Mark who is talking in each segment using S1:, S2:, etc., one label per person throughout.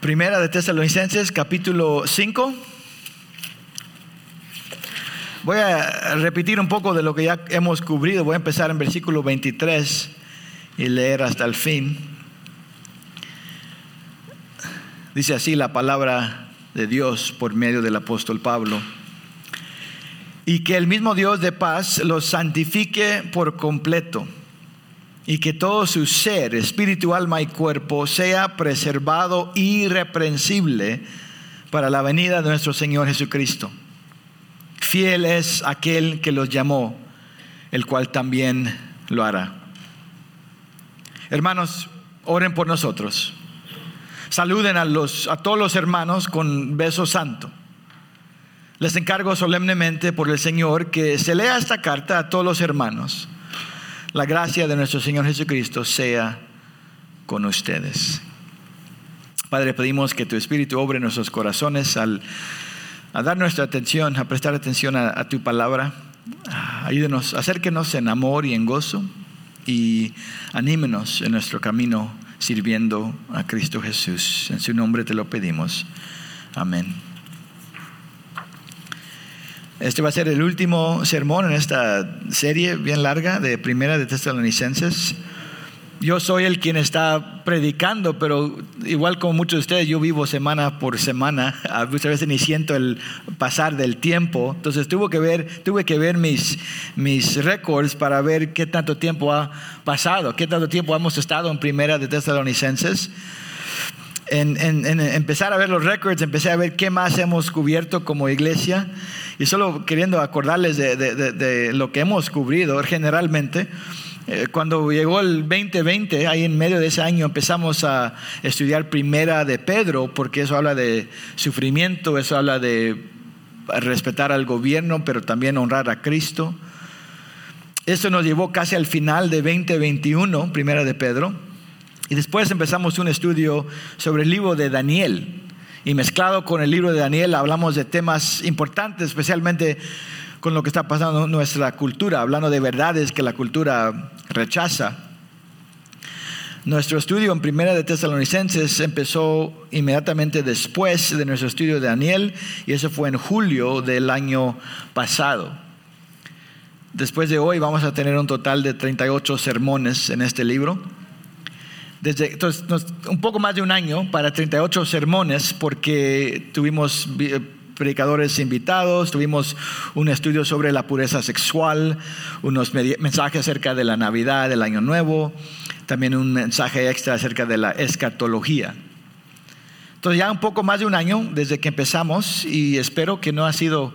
S1: Primera de Tesalonicenses, capítulo 5. Voy a repetir un poco de lo que ya hemos cubrido. Voy a empezar en versículo 23 y leer hasta el fin. Dice así la palabra de Dios por medio del apóstol Pablo. Y que el mismo Dios de paz los santifique por completo y que todo su ser, espíritu, alma y cuerpo sea preservado irreprensible para la venida de nuestro Señor Jesucristo. Fiel es aquel que los llamó, el cual también lo hará. Hermanos, oren por nosotros. Saluden a, los, a todos los hermanos con beso santo. Les encargo solemnemente por el Señor que se lea esta carta a todos los hermanos la gracia de nuestro Señor Jesucristo sea con ustedes. Padre, pedimos que tu Espíritu obre nuestros corazones al, a dar nuestra atención, a prestar atención a, tu palabra. Ayúdenos, acérquenos en amor y en gozo y anímenos en nuestro camino sirviendo a Cristo Jesús. En su nombre te lo pedimos. Amén. Este va a ser el último sermón en esta serie bien larga de Primera de Tesalonicenses. Yo soy el quien está predicando, pero igual como muchos de ustedes, yo vivo semana por semana. Muchas veces ni siento el pasar del tiempo. Entonces tuve que ver, tuve que ver mis, mis récords para ver qué tanto tiempo ha pasado, qué tanto tiempo hemos estado en Primera de Tesalonicenses en, empezar a ver los records, empecé a ver qué más hemos cubierto como iglesia y solo queriendo acordarles de, lo que hemos cubrido generalmente. Eh, cuando llegó el 2020, ahí en medio de ese año empezamos a estudiar primera de Pedro, porque eso habla de sufrimiento, eso habla de respetar al gobierno, pero también honrar a Cristo. Eso nos llevó casi al final de 2021, primera de Pedro. Y después empezamos un estudio sobre el libro de Daniel. Y mezclado con el libro de Daniel hablamos de temas importantes, especialmente con lo que está pasando en nuestra cultura, hablando de verdades que la cultura rechaza. Nuestro estudio en Primera de Tesalonicenses empezó inmediatamente después de nuestro estudio de Daniel y eso fue en julio del año pasado. Después de hoy vamos a tener un total de 38 sermones en este libro desde entonces, un poco más de un año para 38 sermones porque tuvimos eh, predicadores invitados, tuvimos un estudio sobre la pureza sexual, unos mensajes acerca de la Navidad, del Año Nuevo, también un mensaje extra acerca de la escatología. Entonces ya un poco más de un año desde que empezamos y espero que no ha sido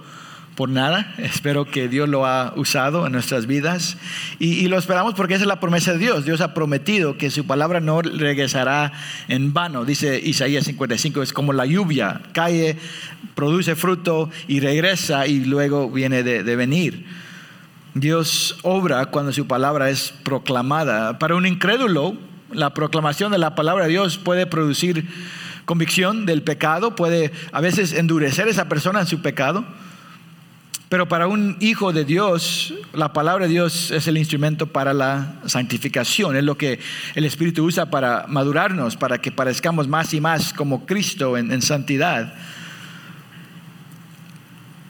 S1: por nada. Espero que Dios lo ha usado en nuestras vidas y, lo esperamos porque esa es la promesa de Dios. Dios ha prometido que su palabra no regresará en vano. Dice Isaías 55, es como la lluvia, cae, produce fruto y regresa y luego viene de, de venir. Dios obra cuando su palabra es proclamada. Para un incrédulo, la proclamación de la palabra de Dios puede producir convicción del pecado, puede a veces endurecer a esa persona en su pecado pero para un hijo de Dios, la palabra de Dios es el instrumento para la santificación, es lo que el Espíritu usa para madurarnos, para que parezcamos más y más como Cristo en, santidad.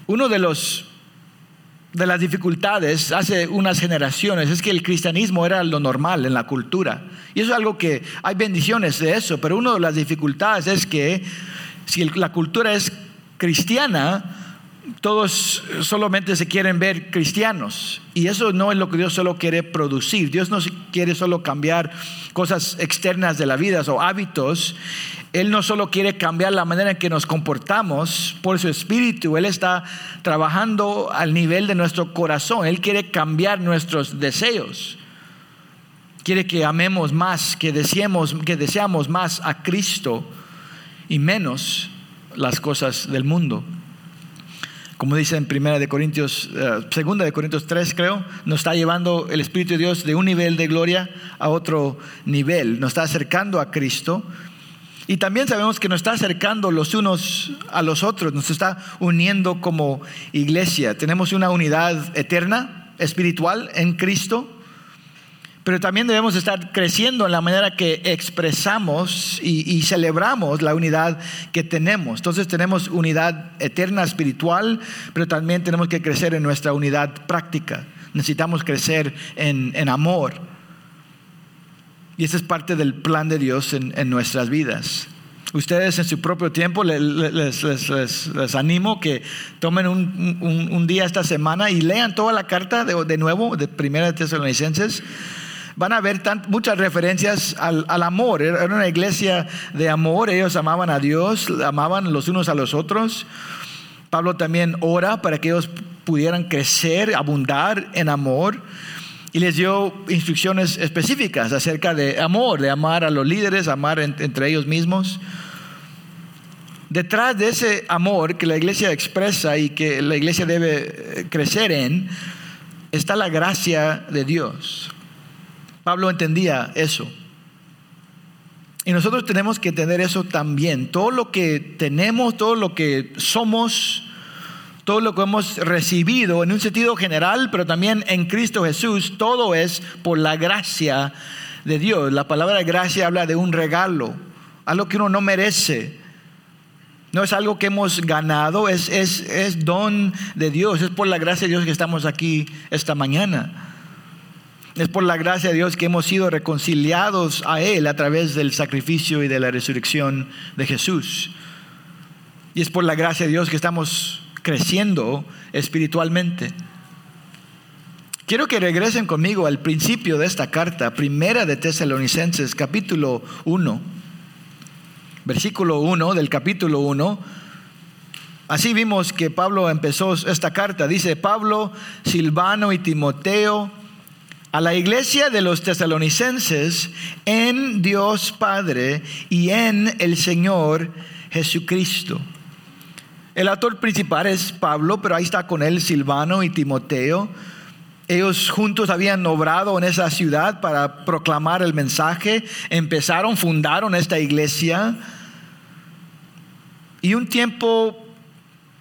S1: Uno de los de las dificultades hace unas generaciones es que el cristianismo era lo normal en la cultura. Y eso es algo que hay bendiciones de eso, pero una de las dificultades es que si la cultura es cristiana, todos solamente se quieren ver cristianos y eso no es lo que Dios solo quiere producir. Dios no quiere solo cambiar cosas externas de la vida o hábitos. Él no solo quiere cambiar la manera en que nos comportamos por su espíritu, Él está trabajando al nivel de nuestro corazón. Él quiere cambiar nuestros deseos. Quiere que amemos más, que deseemos, que deseamos más a Cristo y menos las cosas del mundo como dice en Primera de Corintios, eh, Segunda de Corintios 3 creo, nos está llevando el Espíritu de Dios de un nivel de gloria a otro nivel, nos está acercando a Cristo. Y también sabemos que nos está acercando los unos a los otros, nos está uniendo como iglesia. Tenemos una unidad eterna, espiritual en Cristo, pero también debemos estar creciendo en la manera que expresamos y, celebramos la unidad que tenemos. Entonces tenemos unidad eterna espiritual, pero también tenemos que crecer en nuestra unidad práctica. Necesitamos crecer en, amor. Y ese es parte del plan de Dios en, nuestras vidas. Ustedes en su propio tiempo les, animo que tomen un, día esta semana y lean toda la carta de, de nuevo de Primera de Tesalonicenses van a ver muchas referencias al, amor. Era una iglesia de amor, ellos amaban a Dios, amaban los unos a los otros. Pablo también ora para que ellos pudieran crecer, abundar en amor. Y les dio instrucciones específicas acerca de amor, de amar a los líderes, amar entre ellos mismos. Detrás de ese amor que la iglesia expresa y que la iglesia debe crecer en, está la gracia de Dios. Pablo entendía eso. Y nosotros tenemos que entender eso también. Todo lo que tenemos, todo lo que somos, todo lo que hemos recibido en un sentido general, pero también en Cristo Jesús, todo es por la gracia de Dios. La palabra gracia habla de un regalo, algo que uno no merece. No es algo que hemos ganado, es, es, es don de Dios, es por la gracia de Dios que estamos aquí esta mañana. Es por la gracia de Dios que hemos sido reconciliados a Él a través del sacrificio y de la resurrección de Jesús. Y es por la gracia de Dios que estamos creciendo espiritualmente. Quiero que regresen conmigo al principio de esta carta, primera de Tesalonicenses, capítulo 1, versículo 1 del capítulo 1. Así vimos que Pablo empezó esta carta. Dice Pablo, Silvano y Timoteo a la iglesia de los tesalonicenses en Dios Padre y en el Señor Jesucristo. El autor principal es Pablo, pero ahí está con él Silvano y Timoteo. Ellos juntos habían obrado en esa ciudad para proclamar el mensaje, empezaron, fundaron esta iglesia. Y un tiempo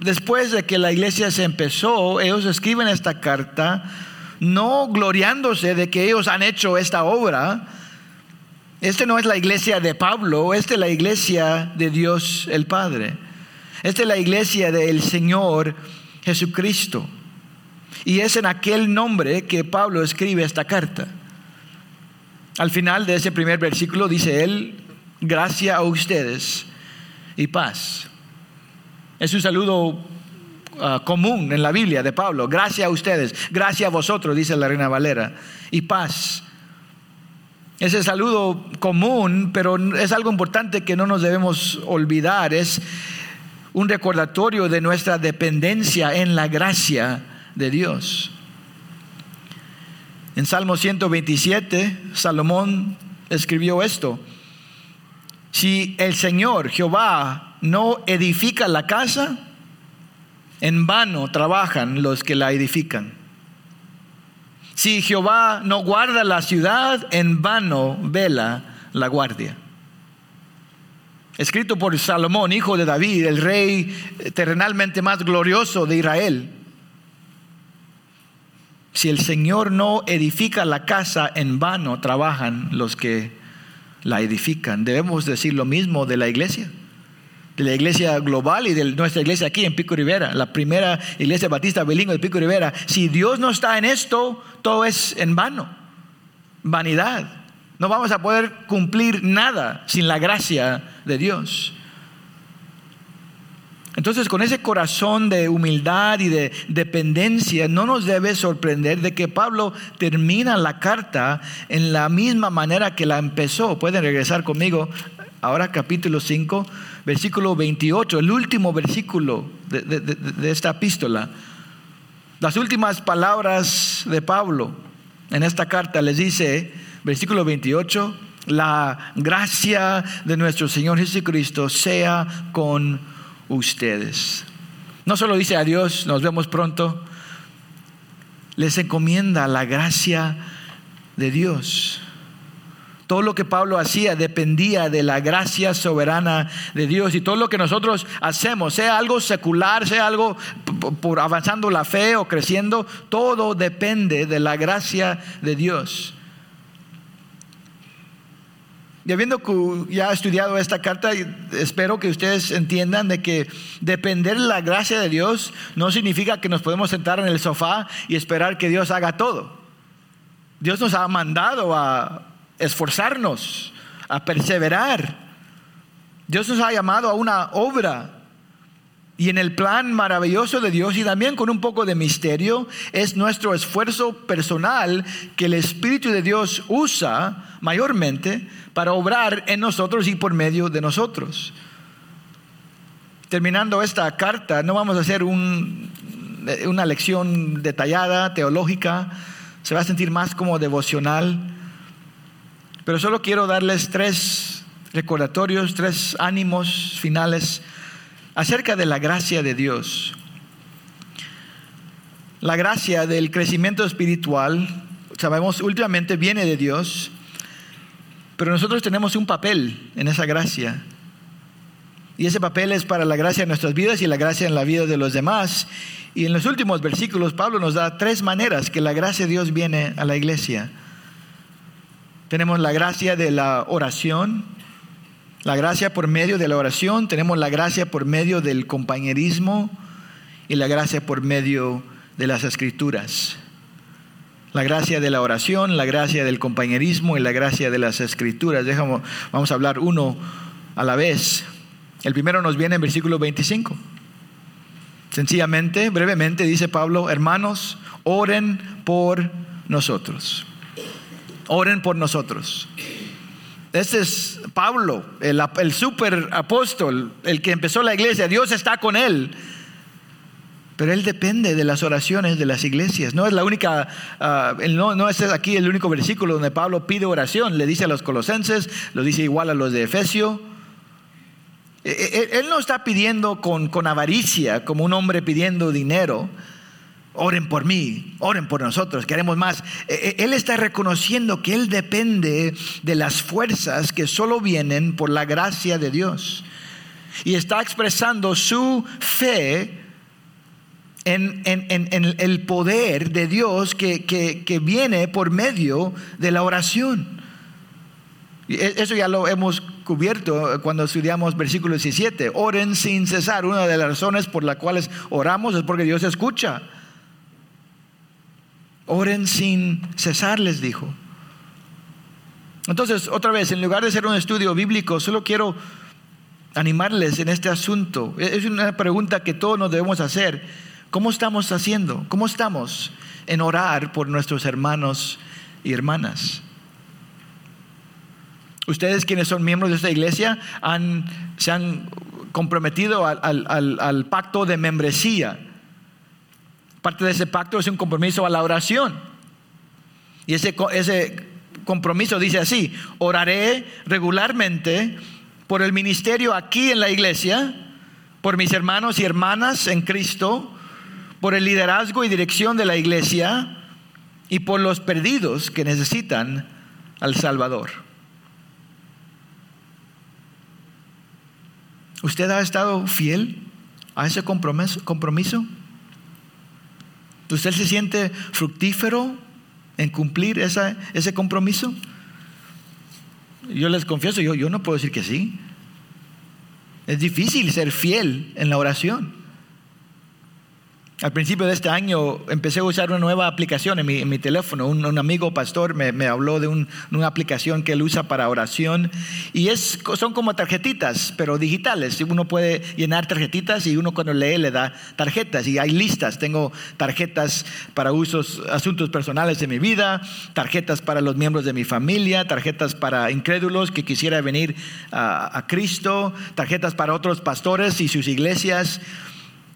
S1: después de que la iglesia se empezó, ellos escriben esta carta no gloriándose de que ellos han hecho esta obra. Esta no es la iglesia de Pablo, esta es la iglesia de Dios el Padre. Esta es la iglesia del Señor Jesucristo. Y es en aquel nombre que Pablo escribe esta carta. Al final de ese primer versículo dice él, gracia a ustedes y paz. Es un saludo Ah, común en la Biblia de Pablo. Gracias a ustedes, gracias a vosotros, dice la Reina Valera. Y paz. Ese saludo común, pero es algo importante que no nos debemos olvidar. Es un recordatorio de nuestra dependencia en la gracia de Dios. En Salmo 127, Salomón escribió esto. Si el Señor, Jehová, no edifica la casa, en vano trabajan los que la edifican. Si Jehová no guarda la ciudad, en vano vela la guardia. Escrito por Salomón, hijo de David, el rey terrenalmente más glorioso de Israel. Si el Señor no edifica la casa, en vano trabajan los que la edifican. Debemos decir lo mismo de la iglesia de la iglesia global y de nuestra iglesia aquí en Pico Rivera, la primera iglesia batista bilingüe de Pico Rivera. Si Dios no está en esto, todo es en vano, vanidad. No vamos a poder cumplir nada sin la gracia de Dios. Entonces, con ese corazón de humildad y de dependencia, no nos debe sorprender de que Pablo termina la carta en la misma manera que la empezó. Pueden regresar conmigo ahora capítulo 5, versículo 28, el último versículo de, esta epístola. Las últimas palabras de Pablo en esta carta les dice, versículo 28, la gracia de nuestro Señor Jesucristo sea con ustedes. No solo dice adiós, nos vemos pronto, les encomienda la gracia de Dios. Todo lo que Pablo hacía dependía de la gracia soberana de Dios y todo lo que nosotros hacemos, sea algo secular, sea algo por avanzando la fe o creciendo, todo depende de la gracia de Dios. Y habiendo ya estudiado esta carta, espero que ustedes entiendan de que depender de la gracia de Dios no significa que nos podemos sentar en el sofá y esperar que Dios haga todo. Dios nos ha mandado a esforzarnos, a perseverar. Dios nos ha llamado a una obra y en el plan maravilloso de Dios y también con un poco de misterio es nuestro esfuerzo personal que el Espíritu de Dios usa mayormente para obrar en nosotros y por medio de nosotros. Terminando esta carta, no vamos a hacer una lección detallada, teológica, se va a sentir más como devocional, pero solo quiero darles tres recordatorios, tres ánimos finales acerca de la gracia de Dios. La gracia del crecimiento espiritual, sabemos, últimamente viene de Dios, pero nosotros tenemos un papel en esa gracia. Y ese papel es para la gracia en nuestras vidas y la gracia en la vida de los demás. Y en los últimos versículos Pablo nos da tres maneras que la gracia de Dios viene a la iglesia. Tenemos la gracia de la oración, la gracia por medio de la oración, tenemos la gracia por medio del compañerismo y la gracia por medio de las escrituras. La gracia de la oración, la gracia del compañerismo y la gracia de las escrituras. Dejamos, vamos a hablar uno a la vez. El primero nos viene en versículo 25. Sencillamente, brevemente, dice Pablo, hermanos, oren por nosotros. Oren por nosotros. Este es Pablo, el, super apóstol, el que empezó la iglesia. Dios está con él. Pero él depende de las oraciones de las iglesias. No es la única, ah, no, es aquí el único versículo donde Pablo pide oración. Le dice a los colosenses, lo dice igual a los de Efesio. E, e, él no está pidiendo con, con avaricia, como un hombre pidiendo dinero oren por mí, oren por nosotros, queremos más. E, e, él está reconociendo que Él depende de las fuerzas que solo vienen por la gracia de Dios. Y está expresando su fe en, el poder de Dios que, que viene por medio de la oración. Eso ya lo hemos cubierto cuando estudiamos versículo 17. Oren sin cesar. Una de las razones por las cuales oramos es porque Dios escucha. Oren sin cesar, les dijo. Entonces, otra vez, en lugar de ser un estudio bíblico, solo quiero animarles en este asunto. Es una pregunta que todos nos debemos hacer. ¿Cómo estamos haciendo? ¿Cómo estamos en orar por nuestros hermanos y hermanas? Ustedes quienes son miembros de esta iglesia se han comprometido al pacto de membresía Parte de ese pacto es un compromiso a la oración. Y ese, ese compromiso dice así, oraré regularmente por el ministerio aquí en la iglesia, por mis hermanos y hermanas en Cristo, por el liderazgo y dirección de la iglesia y por los perdidos que necesitan al Salvador. ¿Usted ha estado fiel a ese compromiso? ¿Usted se siente fructífero en cumplir ese compromiso? Yo les confieso, yo, yo no puedo decir que sí. Es difícil ser fiel en la oración. Al principio de este año empecé a usar una nueva aplicación en mi, teléfono. Un, amigo pastor me, habló de una aplicación que él usa para oración y es, son como tarjetitas, pero digitales. Uno puede llenar tarjetitas y uno cuando lee le da tarjetas y hay listas. Tengo tarjetas para usos, asuntos personales de mi vida, tarjetas para los miembros de mi familia, tarjetas para incrédulos que quisiera venir a Cristo, tarjetas para otros pastores y sus iglesias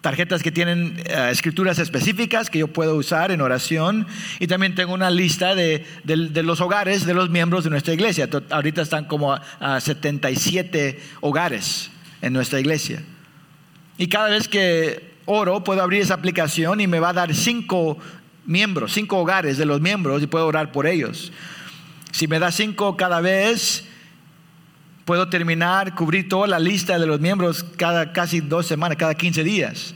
S1: tarjetas que tienen eh, escrituras específicas que yo puedo usar en oración y también tengo una lista de, los hogares de los miembros de nuestra iglesia. Ahorita están como a, 77 hogares en nuestra iglesia. Y cada vez que oro puedo abrir esa aplicación y me va a dar cinco miembros, cinco hogares de los miembros y puedo orar por ellos. Si me da cinco cada vez, Puedo terminar, cubrir toda la lista de los miembros cada casi dos semanas, cada 15 días.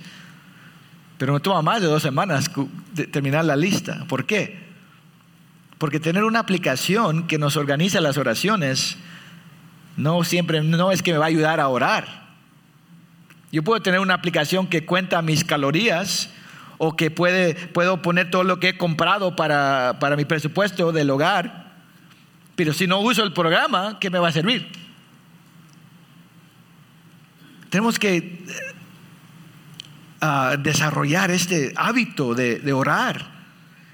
S1: Pero me toma más de dos semanas terminar la lista. ¿Por qué? Porque tener una aplicación que nos organiza las oraciones no siempre, no es que me va a ayudar a orar. Yo puedo tener una aplicación que cuenta mis calorías o que puede, puedo poner todo lo que he comprado para, para mi presupuesto del hogar, pero si no uso el programa, ¿qué me va a servir? Tenemos que uh, desarrollar este hábito de, de orar,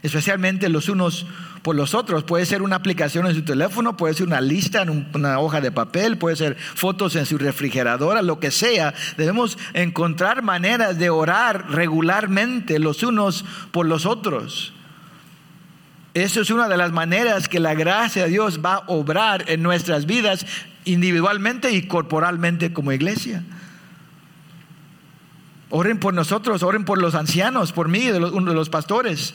S1: especialmente los unos por los otros. Puede ser una aplicación en su teléfono, puede ser una lista en una hoja de papel, puede ser fotos en su refrigeradora, lo que sea. Debemos encontrar maneras de orar regularmente los unos por los otros. Eso es una de las maneras que la gracia de Dios va a obrar en nuestras vidas individualmente y corporalmente como iglesia. Oren por nosotros, oren por los ancianos, por mí, uno de los pastores.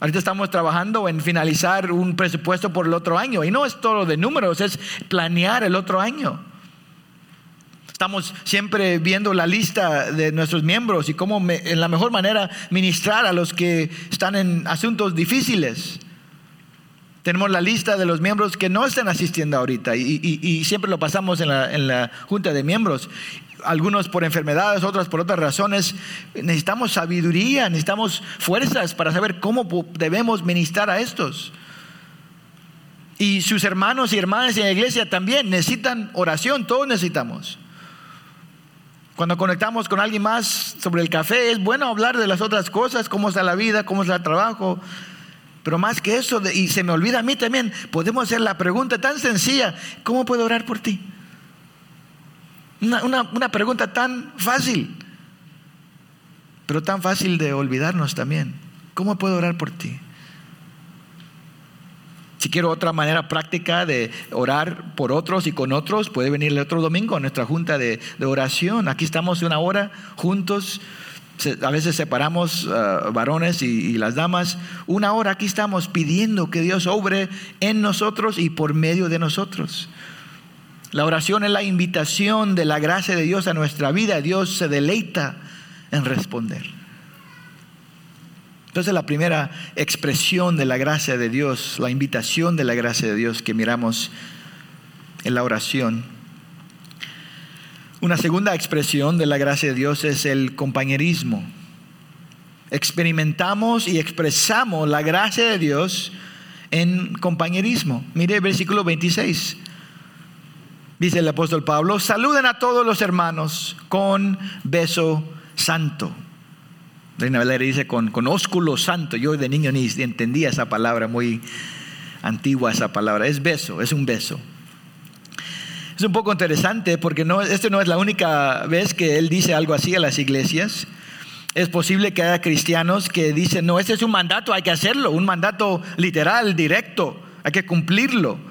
S1: Ahorita estamos trabajando en finalizar un presupuesto por el otro año. Y no es todo de números, es planear el otro año. Estamos siempre viendo la lista de nuestros miembros y cómo en la mejor manera ministrar a los que están en asuntos difíciles. Tenemos la lista de los miembros que no están asistiendo ahorita y, siempre lo pasamos en la junta de miembros algunos por enfermedades, otros por otras razones. Necesitamos sabiduría, necesitamos fuerzas para saber cómo debemos ministrar a estos. Y sus hermanos y hermanas en la iglesia también necesitan oración, todos necesitamos. Cuando conectamos con alguien más sobre el café, es bueno hablar de las otras cosas, cómo está la vida, cómo está el trabajo. Pero más que eso, y se me olvida a mí también, podemos hacer la pregunta tan sencilla, ¿cómo puedo orar por ti? Una, pregunta tan fácil, pero tan fácil de olvidarnos también. ¿Cómo puedo orar por ti? Si quiero otra manera práctica de orar por otros y con otros, puede venir el otro domingo a nuestra junta de, oración. Aquí estamos una hora juntos. A veces separamos uh, varones y, y, las damas. Una hora aquí estamos pidiendo que Dios obre en nosotros y por medio de nosotros. La oración es la invitación de la gracia de Dios a nuestra vida. Dios se deleita en responder. Entonces la primera expresión de la gracia de Dios, la invitación de la gracia de Dios que miramos en la oración. Una segunda expresión de la gracia de Dios es el compañerismo. Experimentamos y expresamos la gracia de Dios en compañerismo. Mire el versículo 26 dice el apóstol Pablo, saluden a todos los hermanos con beso santo. Reina Valera dice con, con ósculo santo. Yo de niño ni entendía esa palabra, muy antigua esa palabra. Es beso, es un beso. Es un poco interesante porque no, esta no es la única vez que él dice algo así a las iglesias. Es posible que haya cristianos que dicen, no, este es un mandato, hay que hacerlo, un mandato literal, directo, hay que cumplirlo.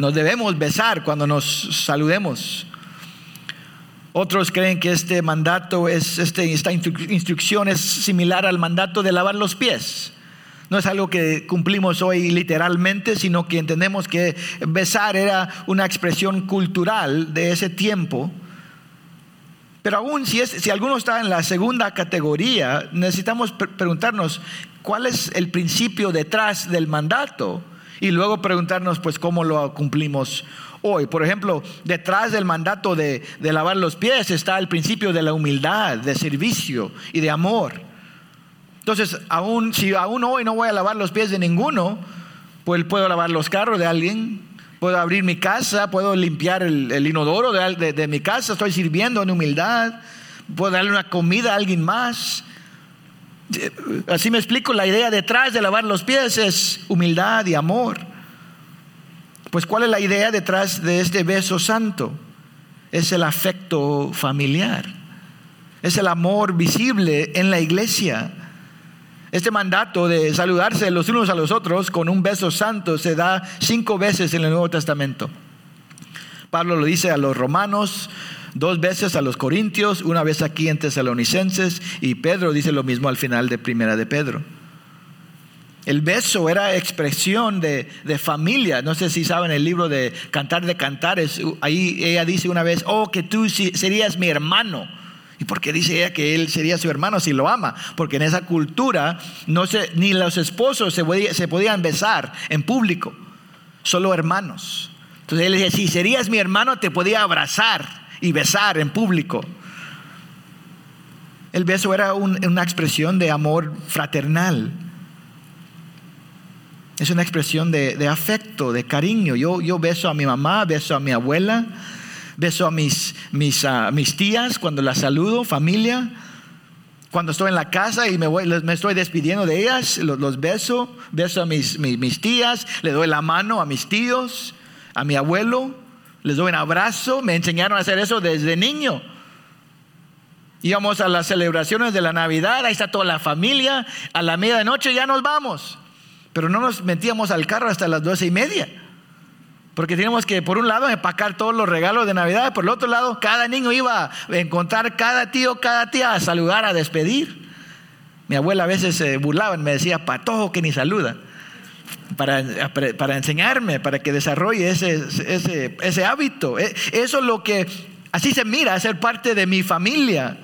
S1: Nos debemos besar cuando nos saludemos. Otros creen que este mandato es, este, esta instrucción es similar al mandato de lavar los pies. No es algo que cumplimos hoy literalmente, sino que entendemos que besar era una expresión cultural de ese tiempo. Pero aún si, es, si alguno está en la segunda categoría, necesitamos preguntarnos cuál es el principio detrás del mandato y luego preguntarnos pues cómo lo cumplimos hoy. Por ejemplo, detrás del mandato de, lavar los pies está el principio de la humildad, de servicio y de amor. Entonces, aún, si aún hoy no voy a lavar los pies de ninguno, pues puedo lavar los carros de alguien, puedo abrir mi casa, puedo limpiar el, inodoro de, de mi casa, estoy sirviendo en humildad, puedo darle una comida a alguien más. Así me explico, la idea detrás de lavar los pies es humildad y amor. Pues ¿cuál es la idea detrás de este beso santo? Es el afecto familiar. Es el amor visible en la iglesia. Este mandato de saludarse los unos a los otros con un beso santo se da cinco veces en el Nuevo Testamento. Pablo lo dice a los romanos, dos veces a los Corintios, una vez aquí en Tesalonicenses y Pedro dice lo mismo al final de Primera de Pedro. El beso era expresión de, familia. No sé si saben el libro de Cantar de Cantares. Ahí ella dice una vez, oh, que tú serías mi hermano. ¿Y por qué dice ella que él sería su hermano si lo ama? Porque en esa cultura no se, ni los esposos se, se podían besar en público, solo hermanos. Entonces él decía, si serías mi hermano, te podía abrazar y besar en público. El beso era una expresión de amor fraternal. Es una expresión de, afecto, de cariño. Yo, yo beso a mi mamá, beso a mi abuela, beso a mis, mis, mis tías cuando las saludo, familia. Cuando estoy en la casa y me, voy, me estoy despidiendo de ellas, los, beso, beso a mis, mis, tías, le doy la mano a mis tíos, a mi abuelo, les doy un abrazo. Me enseñaron a hacer eso desde niño. Íbamos a las celebraciones de la Navidad, ahí está toda la familia, a la medianoche ya nos vamos, pero no nos metíamos al carro hasta las doce y media, porque teníamos que, por un lado, empacar todos los regalos de Navidad, por el otro lado, cada niño iba a encontrar cada tío, cada tía a saludar, a despedir. Mi abuela a veces se burlaba, me decía, patojo que ni saluda. Para, para, enseñarme, para que desarrolle ese, ese, ese hábito. E, eso es lo que, así se mira, ser parte de mi familia.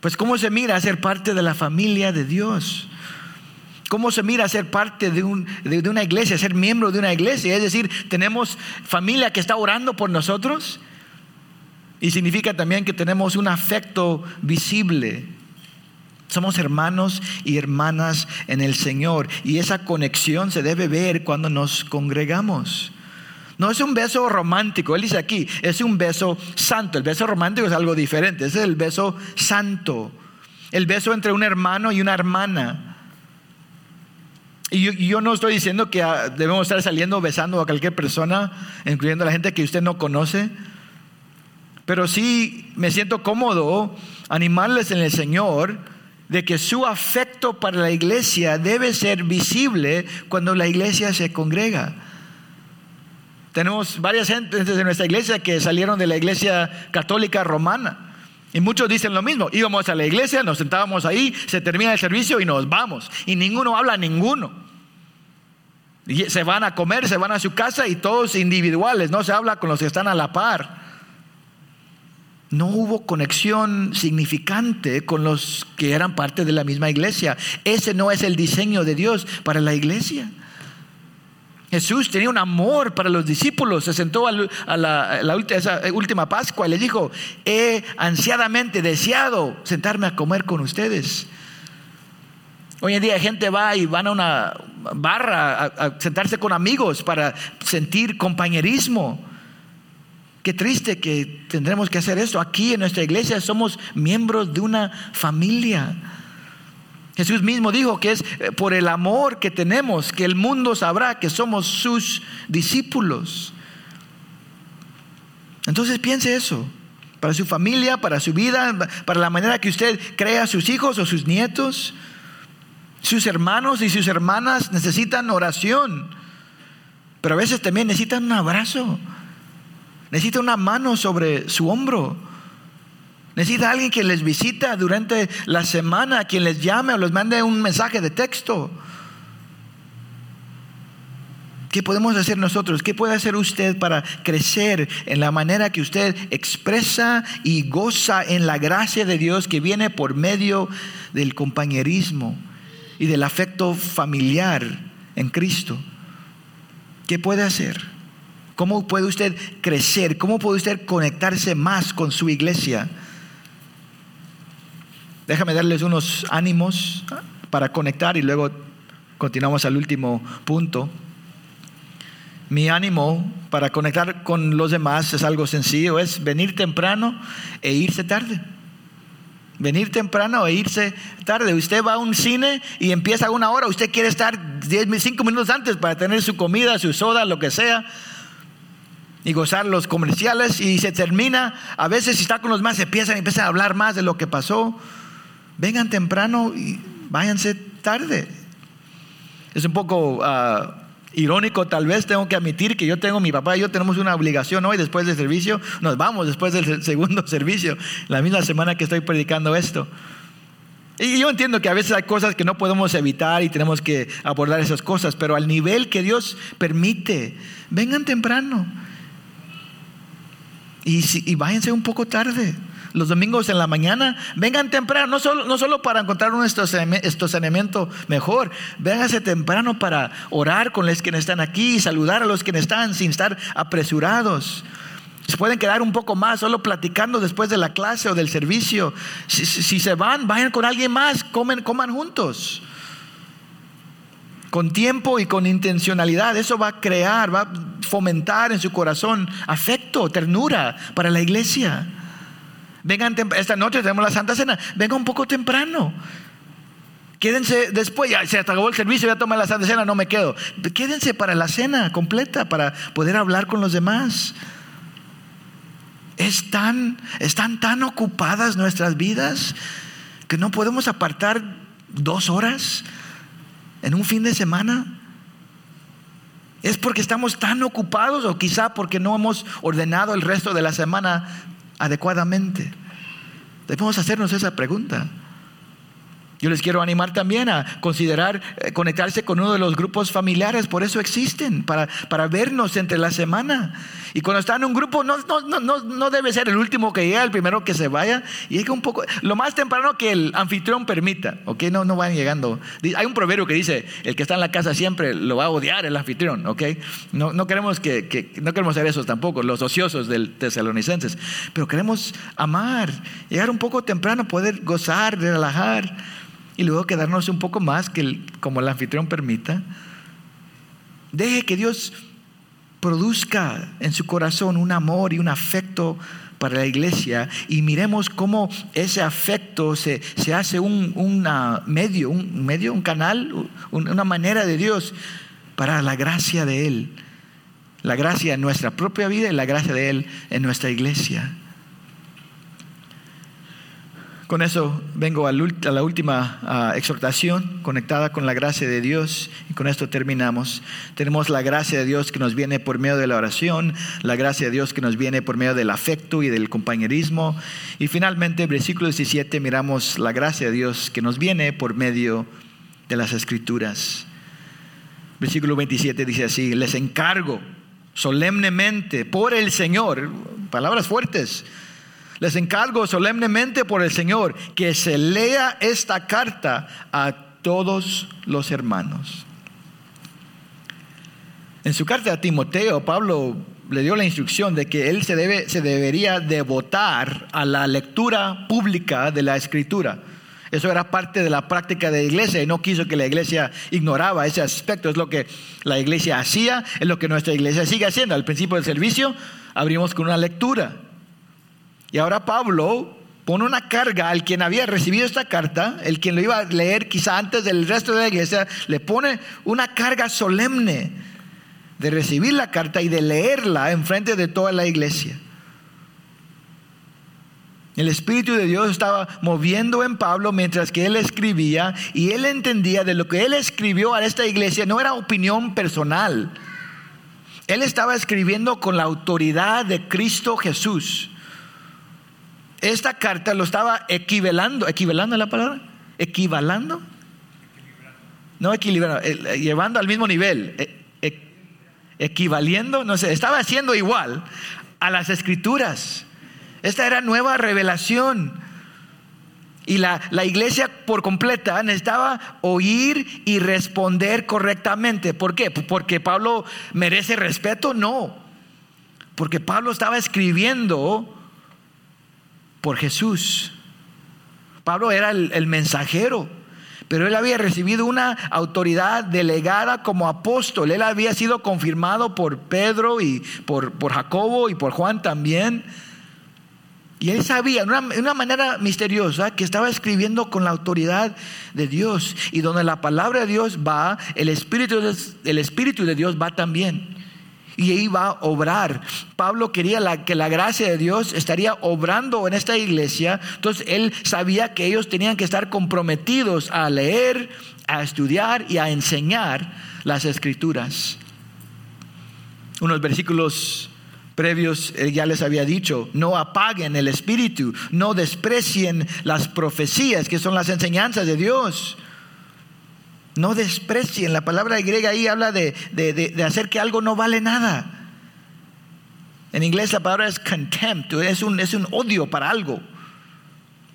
S1: Pues cómo se mira ser parte de la familia de Dios. ¿Cómo se mira ser parte de, una iglesia, ser miembro de una iglesia? Es decir, tenemos familia que está orando por nosotros y significa también que tenemos un afecto visible. Somos hermanos y hermanas en el Señor y esa conexión se debe ver cuando nos congregamos. No es un beso romántico, él dice aquí, es un beso santo. El beso romántico es algo diferente, es el beso santo. El beso entre un hermano y una hermana. Y yo, no estoy diciendo que ah, debemos estar saliendo besando a cualquier persona, incluyendo a la gente que usted no conoce. Pero sí me siento cómodo animarles en el Señor de que su afecto para la iglesia debe ser visible cuando la iglesia se congrega. Tenemos varias gentes de nuestra iglesia que salieron de la iglesia católica romana. Y muchos dicen lo mismo. Íbamos a la iglesia, nos sentábamos ahí, se termina el servicio y nos vamos. Y ninguno habla a ninguno. Se van a comer, se van a su casa y todos individuales, no se habla con los que están a la par. No hubo conexión significante con los que eran parte de la misma iglesia. Ese no es el diseño de Dios para la iglesia. Jesús tenía un amor para los discípulos, se sentó a la, esa última Pascua y le dijo, he ansiadamente deseado sentarme a comer con ustedes. Hoy en día gente va y van a una barra a, sentarse con amigos para sentir compañerismo. Qué triste que tendremos que hacer esto. Aquí en nuestra iglesia somos miembros de una familia. Jesús mismo dijo que es eh, por el amor que tenemos que el mundo sabrá que somos sus discípulos. Entonces piense eso, para su familia, para su vida, para la manera que usted crea a sus hijos o sus nietos. Sus hermanos y sus hermanas necesitan oración, pero a veces también necesitan un abrazo, necesitan una mano sobre su hombro. Necesita alguien que les visita durante la semana, quien les llame o les mande un mensaje de texto. ¿Qué podemos hacer nosotros? ¿Qué puede hacer usted para crecer en la manera que usted expresa y goza en la gracia de Dios que viene por medio del compañerismo y del afecto familiar en Cristo? ¿Qué puede hacer? ¿Cómo puede usted crecer? ¿Cómo puede usted conectarse más con su iglesia? Déjame darles unos ánimos para conectar y luego continuamos al último punto. Mi ánimo para conectar con los demás es algo sencillo, es venir temprano e irse tarde. Venir temprano e irse tarde. Usted va a un cine y empieza una hora, usted quiere estar 10, 5 minutos antes para tener su comida, su soda, lo que sea y gozar los comerciales y se termina, a veces si está con los más se empiezan, empiezan a hablar más de lo que pasó. Vengan temprano y váyanse tarde. Es un poco ah, irónico, tal vez. Tengo que admitir que yo tengo, mi papá y yo tenemos una obligación hoy después del servicio, nos vamos después del segundo servicio, la misma semana que estoy predicando esto. Y yo entiendo que a veces hay cosas que no podemos evitar y tenemos que abordar esas cosas, pero al nivel que Dios permite, vengan temprano y, y váyanse un poco tarde. los domingos en la mañana, vengan temprano, no solo, no solo para encontrar un estacionamiento mejor, vénganse temprano para orar con los que están aquí saludar a los que están sin estar apresurados. Se pueden quedar un poco más solo platicando después de la clase o del servicio. Si, si se van, vayan con alguien más, comen, coman juntos con tiempo y con intencionalidad. Eso va a crear, va a fomentar en su corazón afecto, ternura para la iglesia. Vengan, esta noche tenemos la Santa Cena, venga un poco temprano. Quédense después, ya se acabó el servicio, ya tomé la Santa Cena, no me quedo. Quédense para la cena completa, para poder hablar con los demás. Están, están tan ocupadas nuestras vidas que no podemos apartar dos horas en un fin de semana? ¿Es porque estamos tan ocupados o quizá porque no hemos ordenado el resto de la semana adecuadamente? Debemos hacernos esa pregunta. Yo les quiero animar también a considerar eh, conectarse con uno de los grupos familiares, por eso existen, para, para vernos entre la semana. Y cuando están en un grupo, no, no, no, no debe ser el último que llega, el primero que se vaya. Y que un poco, lo más temprano que el anfitrión permita, ¿ok? No, no van llegando. Hay un proverbio que dice: el que está en la casa siempre lo va a odiar el anfitrión, ¿ok? No, no queremos que, que no queremos ser esos tampoco, los ociosos del tesalonicenses, pero queremos amar, llegar un poco temprano, poder gozar, relajar y luego quedarnos un poco más que como el anfitrión permita. Deje que Dios produzca en su corazón un amor y un afecto para la iglesia y miremos cómo ese afecto se, se hace un medio, un medio, un canal, una manera de Dios para la gracia de Él. La gracia en nuestra propia vida y la gracia de Él en nuestra iglesia. Con eso vengo a la última ah, exhortación conectada con la gracia de Dios y con esto terminamos. Tenemos la gracia de Dios que nos viene por medio de la oración, la gracia de Dios que nos viene por medio del afecto y del compañerismo y finalmente, versículo 17, miramos la gracia de Dios que nos viene por medio de las escrituras. Versículo 27 dice así, les encargo solemnemente por el Señor, palabras fuertes, les encargo solemnemente por el Señor que se lea esta carta a todos los hermanos. En su carta a Timoteo, Pablo le dio la instrucción de que él se, debe, se debería devotar a la lectura pública de la escritura. Eso era parte de la práctica de la iglesia y no quiso que la iglesia ignoraba ese aspecto. Es lo que la iglesia hacía, es lo que nuestra iglesia sigue haciendo. Al principio del servicio abrimos con una lectura. Y ahora Pablo pone una carga al quien había recibido esta carta, el quien lo iba a leer quizá antes del resto de la iglesia, le pone una carga solemne de recibir la carta y de leerla en frente de toda la iglesia. El Espíritu de Dios estaba moviendo en Pablo mientras que él escribía y él entendía de lo que él escribió a esta iglesia no era opinión personal. Él estaba escribiendo con la autoridad de Cristo Jesús esta carta lo estaba equivalando, equivalando la palabra, equivalando, no equilibrando, eh, llevando al mismo nivel, eh, equivaliendo, no sé, estaba haciendo igual a las escrituras. Esta era nueva revelación. Y la, la, iglesia por completa necesitaba oír y responder correctamente. ¿Por qué? ¿Porque Pablo merece respeto? No. Porque Pablo estaba escribiendo por Jesús. Pablo era el, mensajero, pero él había recibido una autoridad delegada como apóstol. Él había sido confirmado por Pedro y por, por Jacobo y por Juan también. Y él sabía, de una, una, manera misteriosa, que estaba escribiendo con la autoridad de Dios. Y donde la palabra de Dios va, el Espíritu el Espíritu de Dios va también y iba a obrar. Pablo quería que la gracia de Dios estaría obrando en esta iglesia, entonces él sabía que ellos tenían que estar comprometidos a leer, a estudiar y a enseñar las escrituras. Unos versículos previos ya les había dicho, no apaguen el espíritu, no desprecien las profecías que son las enseñanzas de Dios. No desprecien. La palabra griega ahí habla de, hacer que algo no vale nada. En inglés la palabra es contempt, es un, es un odio para algo.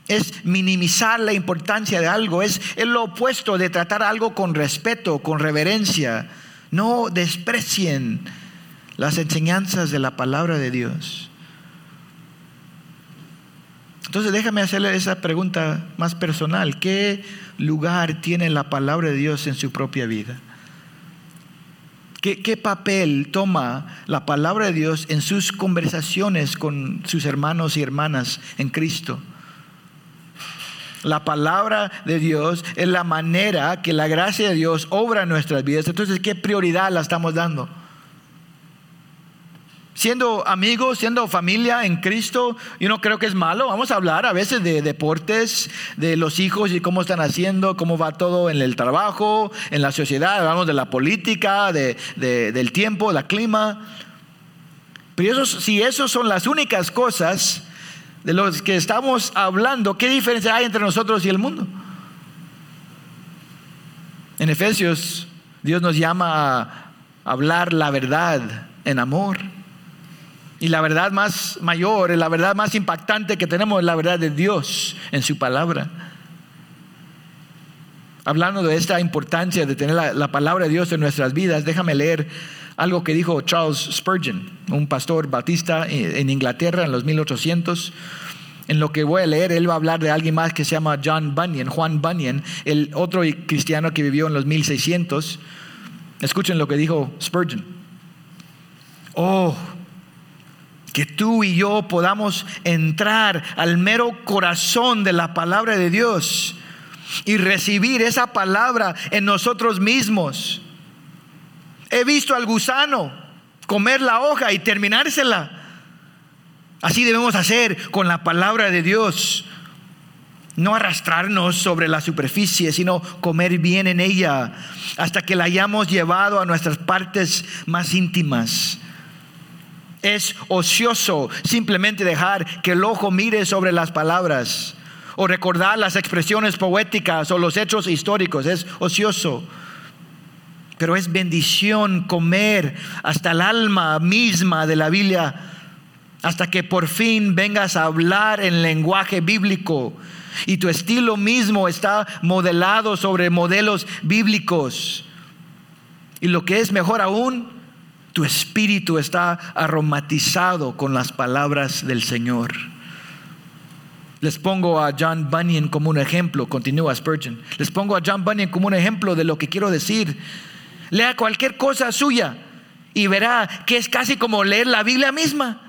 S1: es minimizar la importancia de algo, es, es lo opuesto de tratar algo con respeto, con reverencia. No desprecien las enseñanzas de la palabra de Dios. Entonces déjame hacerle esa pregunta más personal. ¿Qué lugar tiene la palabra de Dios en su propia vida? ¿Qué, ¿Qué, papel toma la palabra de Dios en sus conversaciones con sus hermanos y hermanas en Cristo? La palabra de Dios es la manera que la gracia de Dios obra en nuestras vidas. Entonces, ¿qué prioridad la estamos dando? Siendo amigos, siendo familia en Cristo, yo no creo que es malo. Vamos a hablar a veces de deportes, de los hijos y cómo están haciendo, cómo va todo en el trabajo, en la sociedad. Hablamos de la política, de, del tiempo, del clima. Pero si esas son las únicas cosas, de los que estamos hablando, ¿qué diferencia hay entre nosotros y el mundo? En Efesios, Dios nos llama a hablar la verdad en amor. Y la verdad más mayor, la verdad más impactante que tenemos es la verdad de Dios en su palabra. Hablando de esta importancia de tener la, palabra de Dios en nuestras vidas, déjame leer algo que dijo Charles Spurgeon, un pastor batista en Inglaterra en los 1800. En lo que voy a leer, él va a hablar de alguien más que se llama John Bunyan, Juan Bunyan, el otro cristiano que vivió en los 1600. Escuchen lo que dijo Spurgeon. Oh, que tú y yo podamos entrar al mero corazón de la palabra de Dios y recibir esa palabra en nosotros mismos He visto al gusano comer la hoja y terminársela. Así debemos hacer con la palabra de Dios. No arrastrarnos sobre la superficie, sino comer bien en ella hasta que la hayamos llevado a nuestras partes más íntimas. Es ocioso simplemente dejar que el ojo mire sobre las palabras o recordar las expresiones poéticas o los hechos históricos. Es ocioso pero es bendición comer hasta el alma misma de la Biblia, hasta que por fin vengas a hablar en lenguaje bíblico y tu estilo mismo está modelado sobre modelos bíblicos. Y lo que es mejor aún, tu espíritu está aromatizado con las palabras del Señor. Les pongo a John Bunyan como un ejemplo, continúa Spurgeon. Les pongo a John Bunyan como un ejemplo de lo que quiero decir Lea cualquier cosa suya y verá que es casi como leer la Biblia misma.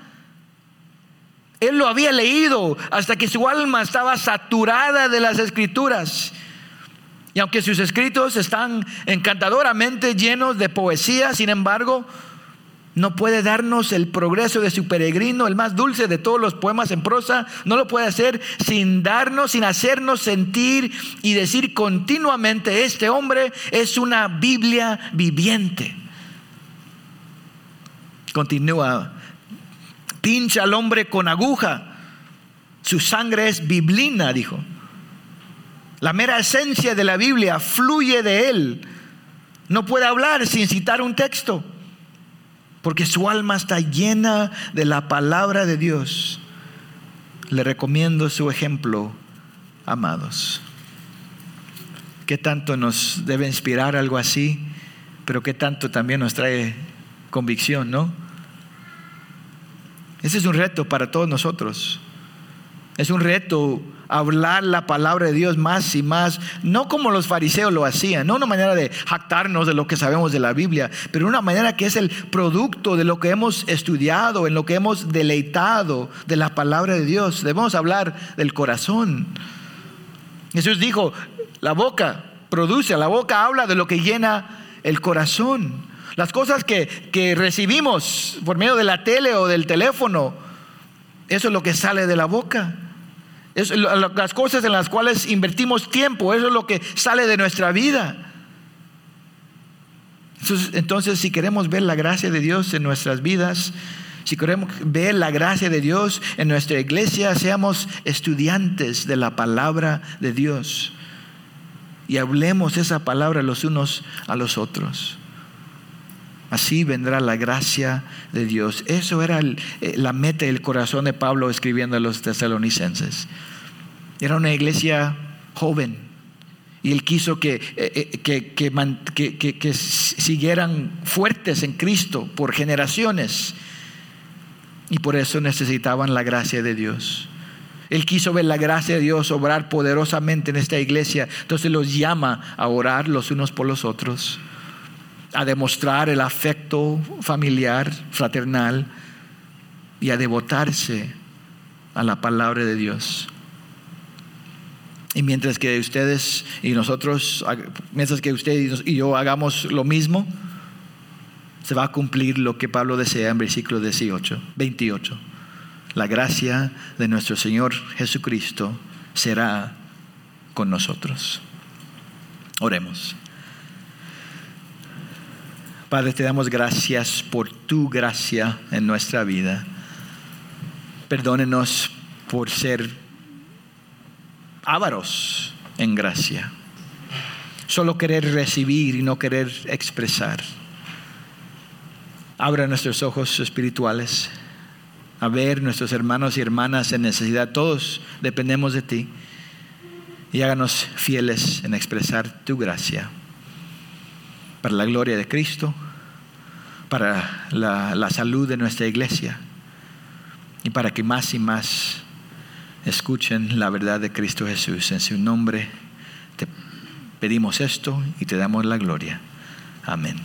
S1: Él lo había leído hasta que su alma estaba saturada de las escrituras. Y aunque sus escritos están encantadoramente llenos de poesía, sin embargo, no puede darnos el progreso de su peregrino, el más dulce de todos los poemas en prosa. No lo puede hacer sin darnos, sin hacernos sentir y decir continuamente, este hombre es una Biblia viviente. Continúa, pincha al hombre con aguja, su sangre es biblina, dijo. La mera esencia de la Biblia fluye de él. No puede hablar sin citar un texto porque su alma está llena de la palabra de Dios. Le recomiendo su ejemplo, amados. ¿Qué tanto nos debe inspirar algo así? Pero qué tanto también nos trae convicción, ¿no? Ese es un reto para todos nosotros. Es un reto hablar la palabra de Dios más y más, no como los fariseos lo hacían, no una manera de jactarnos de lo que sabemos de la Biblia, pero una manera que es el producto de lo que hemos estudiado, en lo que hemos deleitado de la palabra de Dios. Debemos hablar del corazón. Jesús dijo, la boca produce, la boca habla de lo que llena el corazón. Las cosas que, que recibimos por medio de la tele o del teléfono, eso es lo que sale de la boca. Las cosas en las cuales invertimos tiempo, eso es lo que sale de nuestra vida. Entonces, si queremos ver la gracia de Dios en nuestras vidas, si queremos ver la gracia de Dios en nuestra iglesia, seamos estudiantes de la palabra de Dios y hablemos esa palabra los unos a los otros. Así vendrá la gracia de Dios. Eso era eh, la meta del corazón de Pablo escribiendo a los tesalonicenses. Era una iglesia joven. Y Él quiso que, eh, que, que, que, siguieran fuertes en Cristo por generaciones. Y por eso necesitaban la gracia de Dios. Él quiso ver la gracia de Dios obrar poderosamente en esta iglesia. Entonces los llama a orar los unos por los otros, a demostrar el afecto familiar, fraternal y a devotarse a la palabra de Dios. Y mientras que ustedes y nosotros, mientras que ustedes y yo hagamos lo mismo, se va a cumplir lo que Pablo desea en versículo 18, 28. La gracia de nuestro Señor Jesucristo será con nosotros. Oremos. Padre, te damos gracias por tu gracia en nuestra vida. Perdónenos por ser ávaros en gracia. Solo querer recibir y no querer expresar. Abra nuestros ojos espirituales a ver nuestros hermanos y hermanas en necesidad. Todos dependemos de ti. Y háganos fieles en expresar tu gracia. Para la gloria de Cristo, para la, salud de nuestra iglesia y para que más y más escuchen la verdad de Cristo Jesús. En su nombre te pedimos esto y te damos la gloria. Amén.